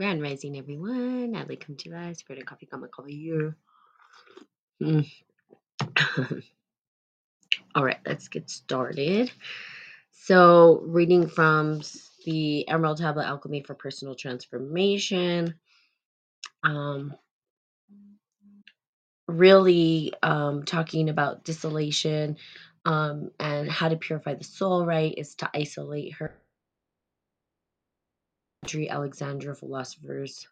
Grand Rising, everyone. Natalie come to us. Spirit of Coffee, come cover you. Mm. All right, let's get started. So, reading from the Emerald Tablet Alchemy for Personal Transformation. Um, really um, talking about distillation um, and how to purify the soul, right? Is to isolate her. Alexandra philosophers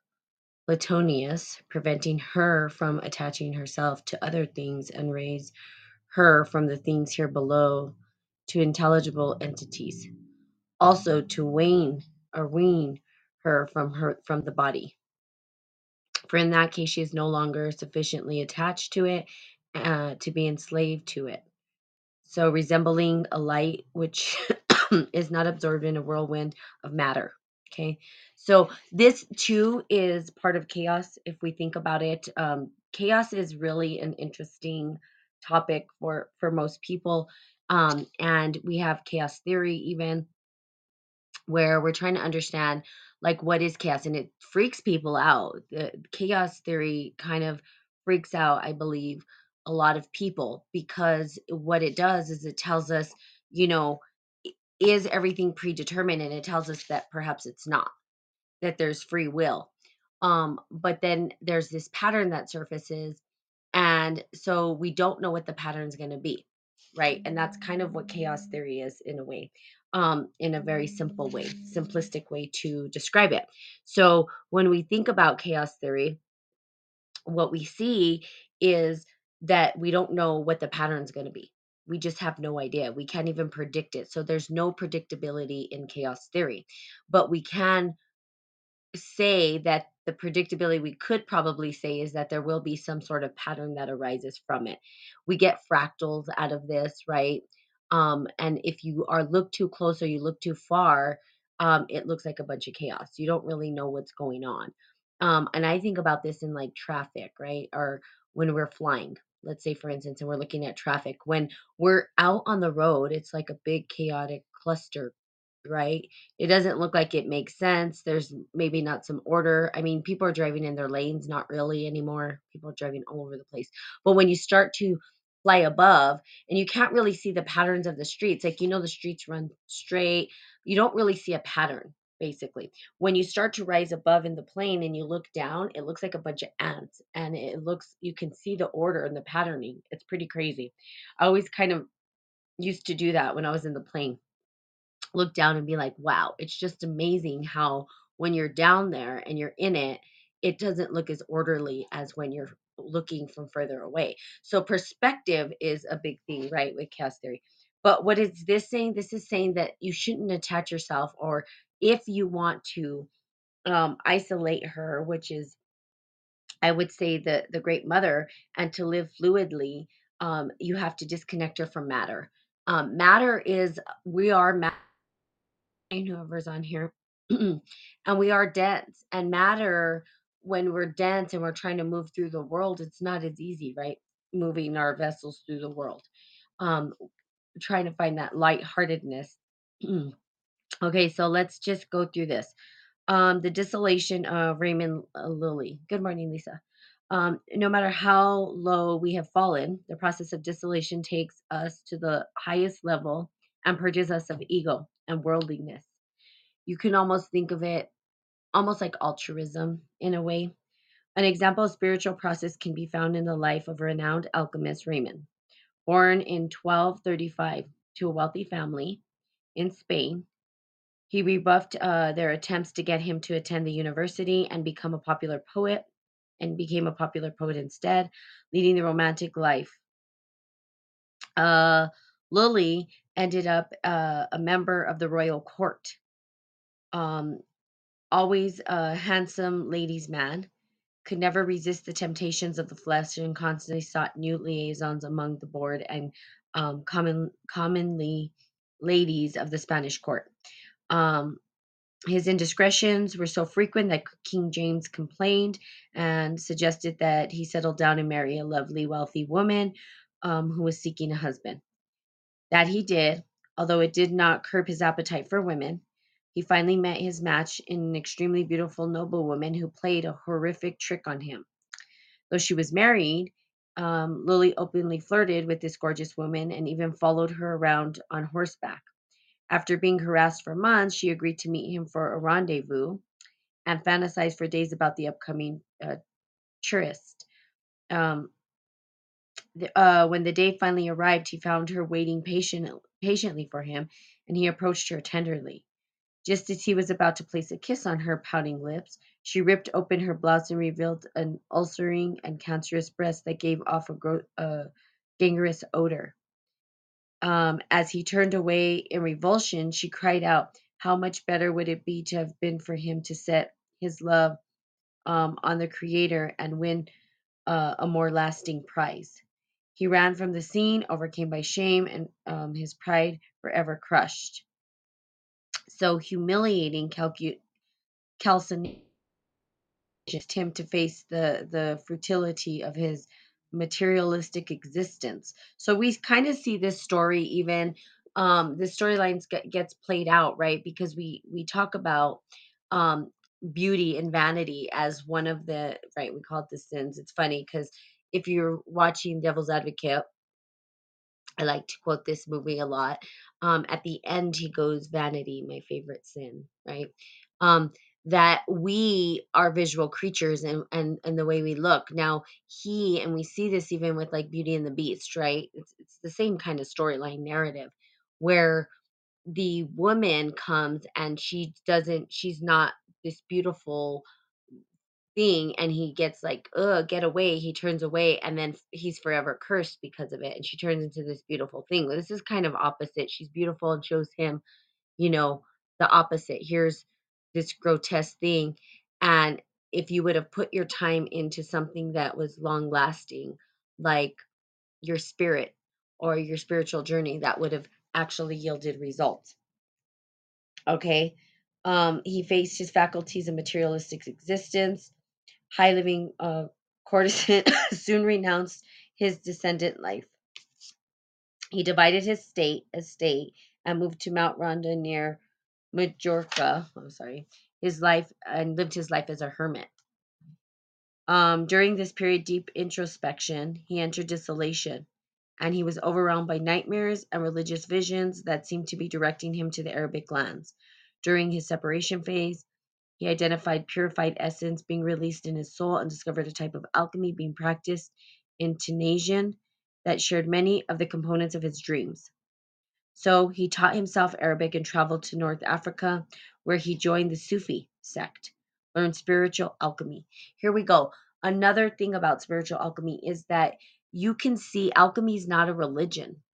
Platonius, preventing her from attaching herself to other things and raise her from the things here below to intelligible entities. Also to wane or wean her from her from the body. For in that case she is no longer sufficiently attached to it uh, to be enslaved to it. So resembling a light which is not absorbed in a whirlwind of matter. Okay. So this too is part of chaos if we think about it. Um, chaos is really an interesting topic for for most people. Um, and we have chaos theory even where we're trying to understand like what is chaos and it freaks people out. The chaos theory kind of freaks out, I believe, a lot of people because what it does is it tells us, you know, is everything predetermined and it tells us that perhaps it's not that there's free will. Um but then there's this pattern that surfaces and so we don't know what the pattern's going to be right? And that's kind of what chaos theory is in a way um in a very simple way simplistic way to describe it. So when we think about chaos theory what we see is that we don't know what the pattern's going to be we just have no idea. We can't even predict it. So there's no predictability in chaos theory. But we can say that the predictability we could probably say is that there will be some sort of pattern that arises from it. We get fractals out of this, right? Um, and if you are look too close or you look too far, um, it looks like a bunch of chaos. You don't really know what's going on. Um, and I think about this in like traffic, right? Or when we're flying, let's say for instance, and we're looking at traffic. When we're out on the road, it's like a big chaotic cluster right? It doesn't look like it makes sense. There's maybe not some order. I mean, people are driving in their lanes, not really anymore. People are driving all over the place. But when you start to fly above and you can't really see the patterns of the streets, like you know, the streets run straight, you don't really see a pattern. Basically, when you start to rise above in the plane and you look down, it looks like a bunch of ants, and it looks you can see the order and the patterning. It's pretty crazy. I always kind of used to do that when I was in the plane look down and be like, wow, it's just amazing how when you're down there and you're in it, it doesn't look as orderly as when you're looking from further away. So perspective is a big thing, right, with chaos theory. But what is this saying? This is saying that you shouldn't attach yourself, or if you want to um, isolate her, which is, I would say, the the Great Mother, and to live fluidly, um, you have to disconnect her from matter. Um, matter is we are matter whoever's on here. and we are dense and matter when we're dense and we're trying to move through the world, it's not as easy, right? Moving our vessels through the world. Um, trying to find that lightheartedness. okay, so let's just go through this. Um, the distillation of Raymond uh, Lilly. Good morning, Lisa. Um, no matter how low we have fallen, the process of distillation takes us to the highest level and purges us of ego and worldliness. You can almost think of it almost like altruism in a way. An example of spiritual process can be found in the life of renowned alchemist Raymond. Born in 1235 to a wealthy family in Spain, he rebuffed uh, their attempts to get him to attend the university and become a popular poet, and became a popular poet instead, leading the romantic life. Uh, Lilly ended up uh, a member of the royal court. Um, always a handsome ladies' man, could never resist the temptations of the flesh and constantly sought new liaisons among the board and um, common, commonly ladies of the Spanish court. Um, his indiscretions were so frequent that King James complained and suggested that he settle down and marry a lovely, wealthy woman um, who was seeking a husband. That he did, although it did not curb his appetite for women. He finally met his match in an extremely beautiful noblewoman who played a horrific trick on him. Though she was married, um, Lily openly flirted with this gorgeous woman and even followed her around on horseback. After being harassed for months, she agreed to meet him for a rendezvous and fantasized for days about the upcoming uh, tryst. Um, the, uh, when the day finally arrived, he found her waiting patient, patiently for him, and he approached her tenderly. Just as he was about to place a kiss on her pouting lips, she ripped open her blouse and revealed an ulcerating and cancerous breast that gave off a gro- uh, gangrenous odor. Um, as he turned away in revulsion, she cried out, How much better would it be to have been for him to set his love um, on the Creator and win uh, a more lasting prize? He ran from the scene, overcame by shame and um, his pride forever crushed. So humiliating calcu- calcination him to face the the futility of his materialistic existence. So we kind of see this story even um the storylines get, gets played out, right? Because we we talk about um beauty and vanity as one of the right we call it the sins. It's funny because if you're watching Devil's Advocate I like to quote this movie a lot. Um, at the end, he goes, Vanity, my favorite sin, right? Um, that we are visual creatures and, and, and the way we look. Now, he, and we see this even with like Beauty and the Beast, right? It's, it's the same kind of storyline narrative where the woman comes and she doesn't, she's not this beautiful thing and he gets like, ugh, get away. He turns away and then he's forever cursed because of it. And she turns into this beautiful thing. This is kind of opposite. She's beautiful and shows him, you know, the opposite. Here's this grotesque thing. And if you would have put your time into something that was long lasting, like your spirit or your spiritual journey, that would have actually yielded results. Okay. Um, he faced his faculties of materialistic existence high living uh, courtesan soon renounced his descendant life. He divided his state estate and moved to Mount Ronda near Majorca. I'm sorry, his life and lived his life as a hermit. Um, during this period, deep introspection, he entered desolation, and he was overwhelmed by nightmares and religious visions that seemed to be directing him to the Arabic lands. During his separation phase, he identified purified essence being released in his soul and discovered a type of alchemy being practiced in Tunisian that shared many of the components of his dreams. So he taught himself Arabic and traveled to North Africa, where he joined the Sufi sect, learned spiritual alchemy. Here we go. Another thing about spiritual alchemy is that you can see alchemy is not a religion.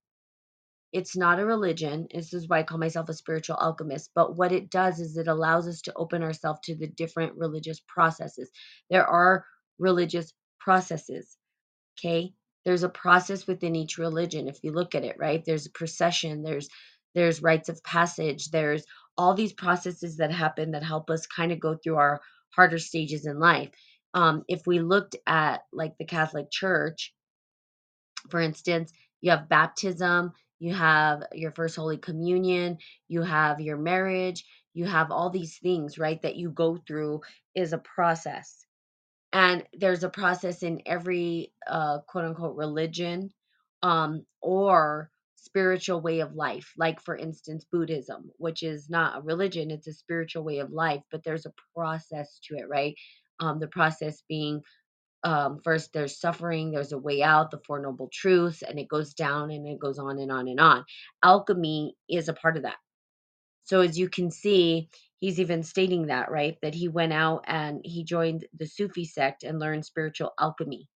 It's not a religion. This is why I call myself a spiritual alchemist. But what it does is it allows us to open ourselves to the different religious processes. There are religious processes. Okay. There's a process within each religion. If you look at it, right? There's a procession, there's there's rites of passage, there's all these processes that happen that help us kind of go through our harder stages in life. Um, if we looked at like the Catholic Church, for instance, you have baptism, you have your first Holy Communion, you have your marriage, you have all these things, right, that you go through is a process. And there's a process in every uh, quote unquote religion um, or spiritual way of life. Like, for instance, Buddhism, which is not a religion, it's a spiritual way of life, but there's a process to it, right? Um, the process being um, first there's suffering, there's a way out, the Four Noble Truths, and it goes down and it goes on and on and on. Alchemy is a part of that. So as you can see, he's even stating that, right? That he went out and he joined the Sufi sect and learned spiritual alchemy.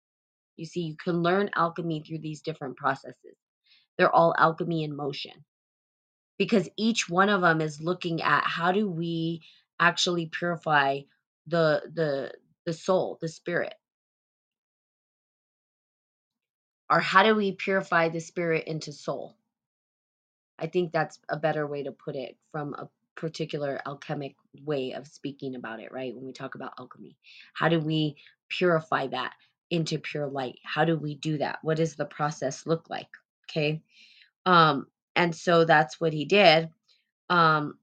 You see, you can learn alchemy through these different processes. They're all alchemy in motion because each one of them is looking at how do we actually purify the the the soul, the spirit or how do we purify the spirit into soul? I think that's a better way to put it from a particular alchemic way of speaking about it, right? When we talk about alchemy, how do we purify that into pure light? How do we do that? What does the process look like? Okay. Um, and so that's what he did. Um,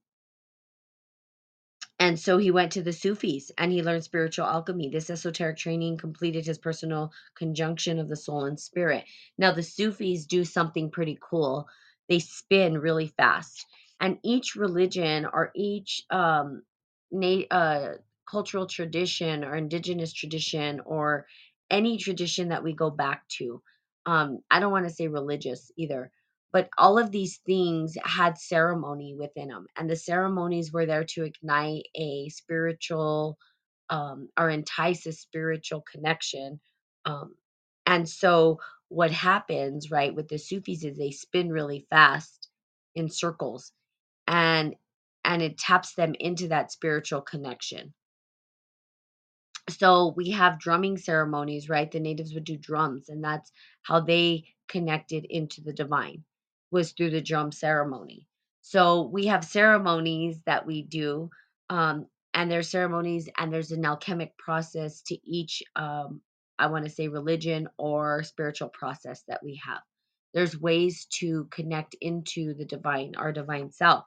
and so he went to the Sufis and he learned spiritual alchemy. This esoteric training completed his personal conjunction of the soul and spirit. Now, the Sufis do something pretty cool. They spin really fast. And each religion or each um, na- uh, cultural tradition or indigenous tradition or any tradition that we go back to, um, I don't want to say religious either, but all of these things had ceremony within them and the ceremonies were there to ignite a spiritual um, or entice a spiritual connection um, and so what happens right with the sufis is they spin really fast in circles and and it taps them into that spiritual connection. So we have drumming ceremonies right? The natives would do drums and that's how they connected into the divine was through the drum ceremony. So we have ceremonies that we do um, and there's ceremonies and there's an alchemic process to each um, i want to say religion or spiritual process that we have. There's ways to connect into the divine our divine self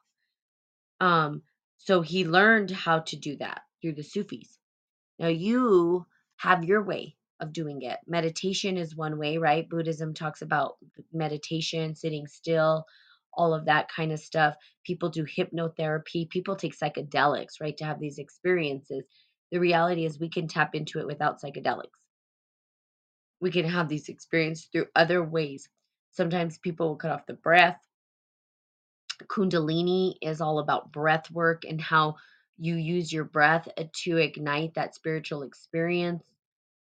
um, so he learned how to do that through the sufis now you have your way of doing it. Meditation is one way, right? Buddhism talks about meditation, sitting still, all of that kind of stuff. People do hypnotherapy, people take psychedelics, right, to have these experiences. The reality is we can tap into it without psychedelics. We can have these experiences through other ways. Sometimes people will cut off the breath. Kundalini is all about breath work and how you use your breath uh, to ignite that spiritual experience.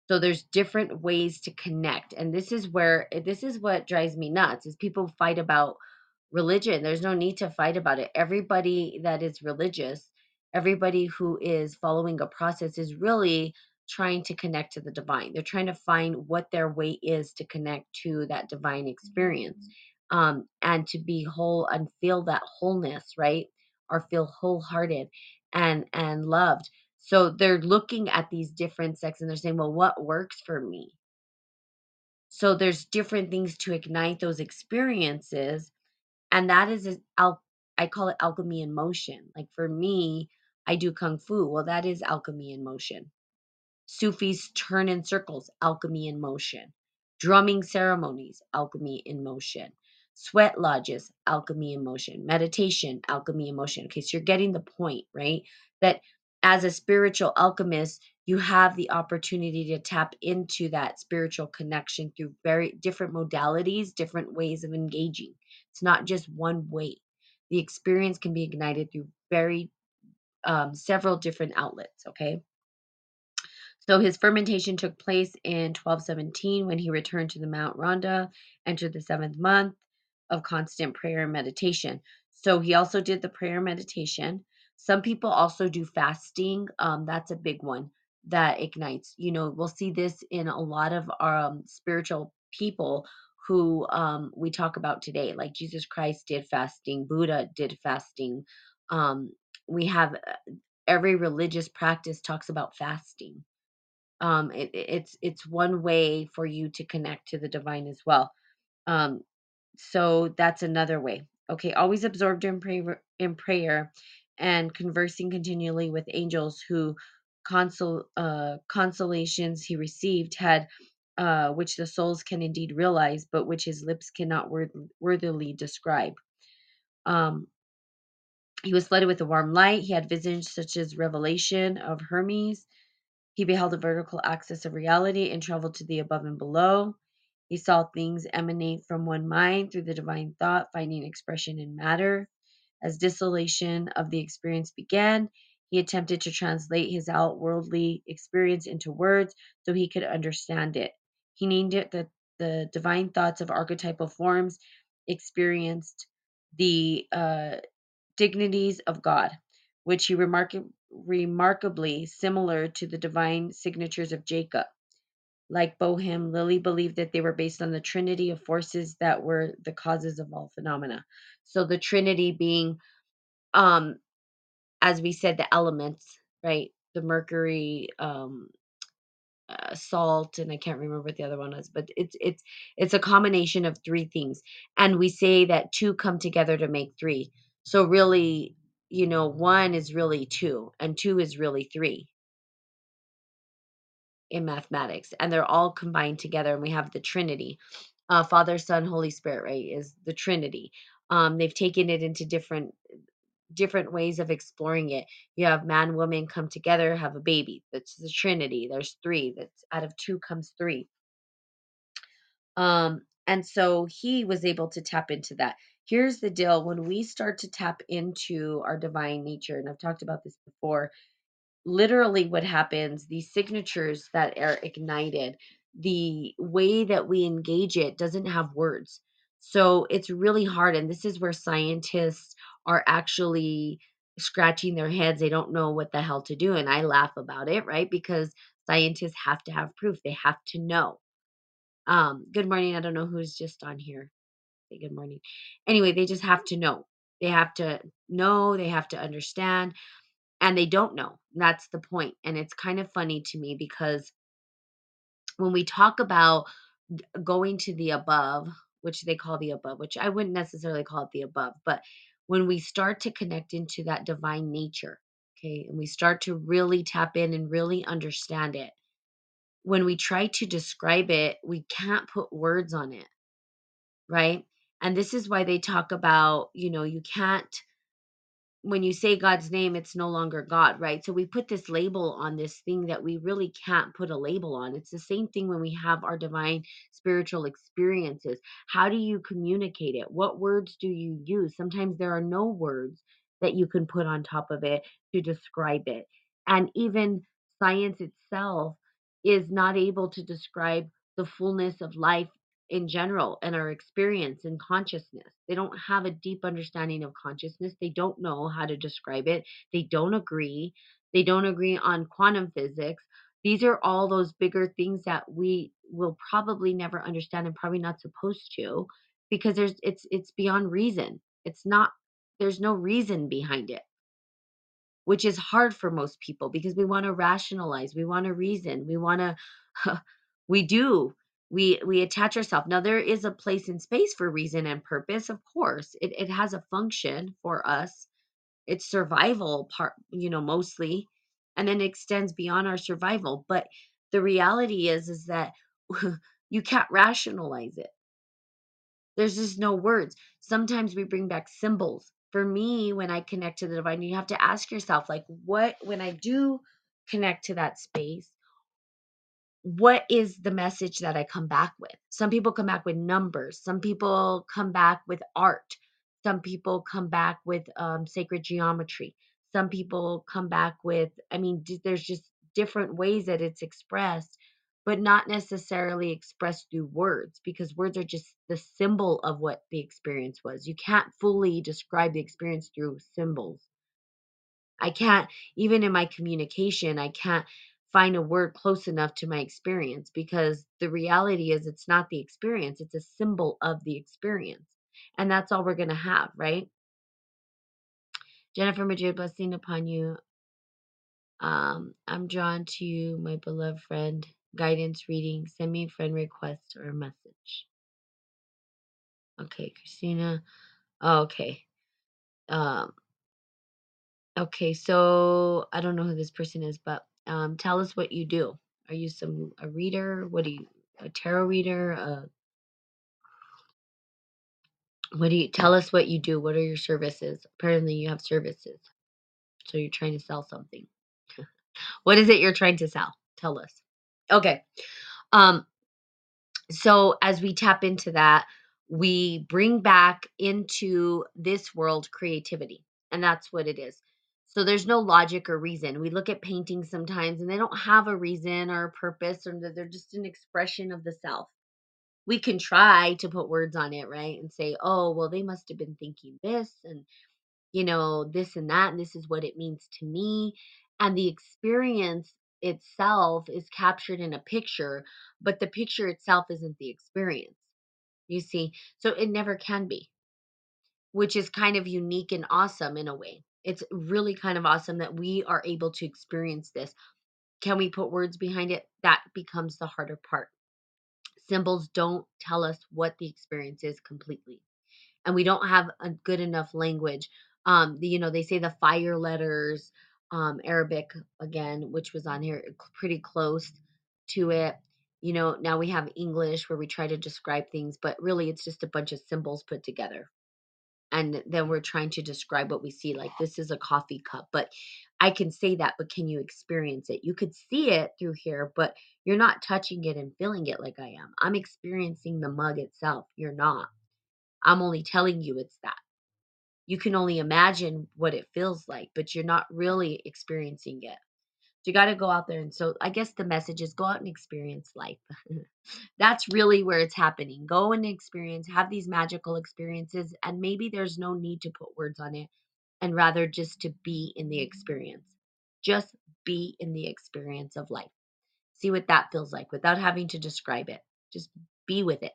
So there's different ways to connect. And this is where eh, this is what drives me nuts is people fight about religion. There's no need to fight about it. Everybody that is religious, everybody who is following a process is really trying to connect to the divine. They're trying to find what their way is to connect to that divine experience. Um, and to be whole and feel that wholeness, right? Or feel wholehearted and and loved. So they're looking at these different sects and they're saying, well, what works for me? So there's different things to ignite those experiences. And that is, al- I call it alchemy in motion. Like for me, I do Kung Fu. Well, that is alchemy in motion. Sufis turn in circles, alchemy in motion. Drumming ceremonies, alchemy in motion. Sweat lodges, alchemy in motion. Meditation, alchemy in motion. Okay, so you're getting the point, right? That as a spiritual alchemist, you have the opportunity to tap into that spiritual connection through very different modalities, different ways of engaging. It's not just one way. The experience can be ignited through very um, several different outlets. Okay. So his fermentation took place in 1217 when he returned to the Mount Ronda, entered the seventh month of constant prayer and meditation. So he also did the prayer and meditation. Some people also do fasting. Um, that's a big one that ignites. You know, we'll see this in a lot of um, spiritual people who um, we talk about today, like Jesus Christ did fasting, Buddha did fasting. Um, we have uh, every religious practice talks about fasting um it- it's it's one way for you to connect to the divine as well um so that's another way. Okay always absorbed in prayer in prayer and conversing continually with angels who consol uh consolations he received had uh which the souls can indeed realize but which his lips cannot worth, worthily describe. Um he was flooded with a warm light. He had visions such as revelation of hermes. He beheld a vertical axis of reality and traveled to the above and below. He saw things emanate from one mind through the divine thought, finding expression in matter. As distillation of the experience began, he attempted to translate his outworldly experience into words so he could understand it. He named it the, the divine thoughts of archetypal forms, experienced the uh, dignities of God, which he remark- remarkably similar to the divine signatures of Jacob. Like Boehme, Lilly believed that they were based on the trinity of forces that were the causes of all phenomena. So the trinity being, um, as we said, the elements, right? The mercury, um, uh, salt, and I can't remember what the other one is, but it's it's it's a combination of three things, and we say that two come together to make three. So really, you know, one is really two, and two is really three in mathematics, and they're all combined together, and we have the Trinity. Uh, Father, Son, Holy Spirit, right, is the Trinity. Um, they've taken it into different different ways of exploring it. You have man, woman come together, have a baby. That's the Trinity. There's three. That's out of two comes three. Um, and so he was able to tap into that. Here's the deal when we start to tap into our divine nature, and I've talked about this before, literally what happens, these signatures that are ignited, the way that we engage it doesn't have words. So it's really hard. And this is where scientists are actually scratching their heads. They don't know what the hell to do. And I laugh about it, right? Because scientists have to have proof, they have to know. Um, good morning. I don't know who's just on here. Say good morning. Anyway, they just have to know. They have to know, they have to understand, and they don't know. That's the point. And it's kind of funny to me because when we talk about going to the above, which they call the above, which I wouldn't necessarily call it the above, but when we start to connect into that divine nature, okay, and we start to really tap in and really understand it, when we try to describe it, we can't put words on it right? And this is why they talk about, you know, you can't when you say God's name, it's no longer God, right? So we put this label on this thing that we really can't put a label on. It's the same thing when we have our divine spiritual experiences. How do you communicate it? What words do you use? Sometimes there are no words that you can put on top of it to describe it. And even science itself is not able to describe the fullness of life in general and our experience and consciousness. They don't have a deep understanding of consciousness. They don't know how to describe it. They don't agree. They don't agree on quantum physics. These are all those bigger things that we will probably never understand and probably not supposed to because there's it's it's beyond reason. It's not there's no reason behind it which is hard for most people because we want to rationalize, we want to reason, we want to we do. We we attach ourselves. Now there is a place and space for reason and purpose, of course. It it has a function for us. It's survival part, you know, mostly, and then it extends beyond our survival. But the reality is is that you can't rationalize it there's just no words. Sometimes we bring back symbols. For me, when I connect to the divine, you have to ask yourself, like, what, when I do connect to that space, what is the message that I come back with? Some people come back with numbers. Some people come back with art. Some people come back with um, sacred geometry. Some people come back with, I mean, d- there's just different ways that it's expressed, but not necessarily expressed through words because words are just the symbol of what the experience was. You can't fully describe the experience through symbols. I can't, even in my communication, I can't find a word close enough to my experience because the reality is it's not the experience, it's a symbol of the experience. And that's all we're going to have, right? Jennifer Madrid, blessing upon you. Um, I'm drawn to you, my beloved friend. Guidance reading, send me a friend request or a message. Okay, Christina. Oh, okay. Um, Okay, so I don't know who this person is, but um, tell us what you do. Are you some a reader? What do you a tarot reader? Uh, what do you tell us what you do? What are your services? Apparently, you have services, so you're trying to sell something. What is it you're trying to sell? Tell us. Okay. Um, so as we tap into that we bring back into this world creativity and that's what it is so there's no logic or reason. We look at paintings sometimes and they don't have a reason or a purpose or they're just an expression of the self. We can try to put words on it right and say oh well they must have been thinking this and you know this and that and this is what it means to me. And the experience itself is captured in a picture but the picture itself isn't the experience you see? So it never can be which is kind of unique and awesome in a way it's really kind of awesome that we are able to experience this can we put words behind it that becomes the harder part symbols don't tell us what the experience is completely and we don't have a good enough language Um, you know, they say the fire letters, um, Arabic again, which was on here pretty close to it. You know, now we have English where we try to describe things, but really it's just a bunch of symbols put together. And then we're trying to describe what we see, like this is a coffee cup. But I can say that, but can you experience it? You could see it through here, but you're not touching it and feeling it like I am. I'm experiencing the mug itself. You're not. I'm only telling you it's that. You can only imagine what it feels like, but you're not really experiencing it. You got to go out there. And so I guess the message is go out and experience life. That's really where it's happening. Go and experience, have these magical experiences, and maybe there's no need to put words on it, and rather just to be in the experience. Just be in the experience of life. See what that feels like without having to describe it. Just be with it.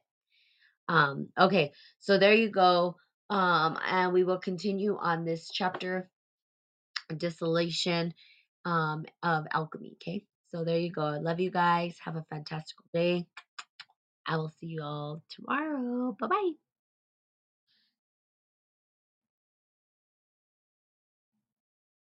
Um, okay, so there you go. Um, and we will continue on this chapter, Distillation um, of Alchemy. Okay, so there you go. I love you guys. Have a fantastical day. I will see you all tomorrow. Bye bye.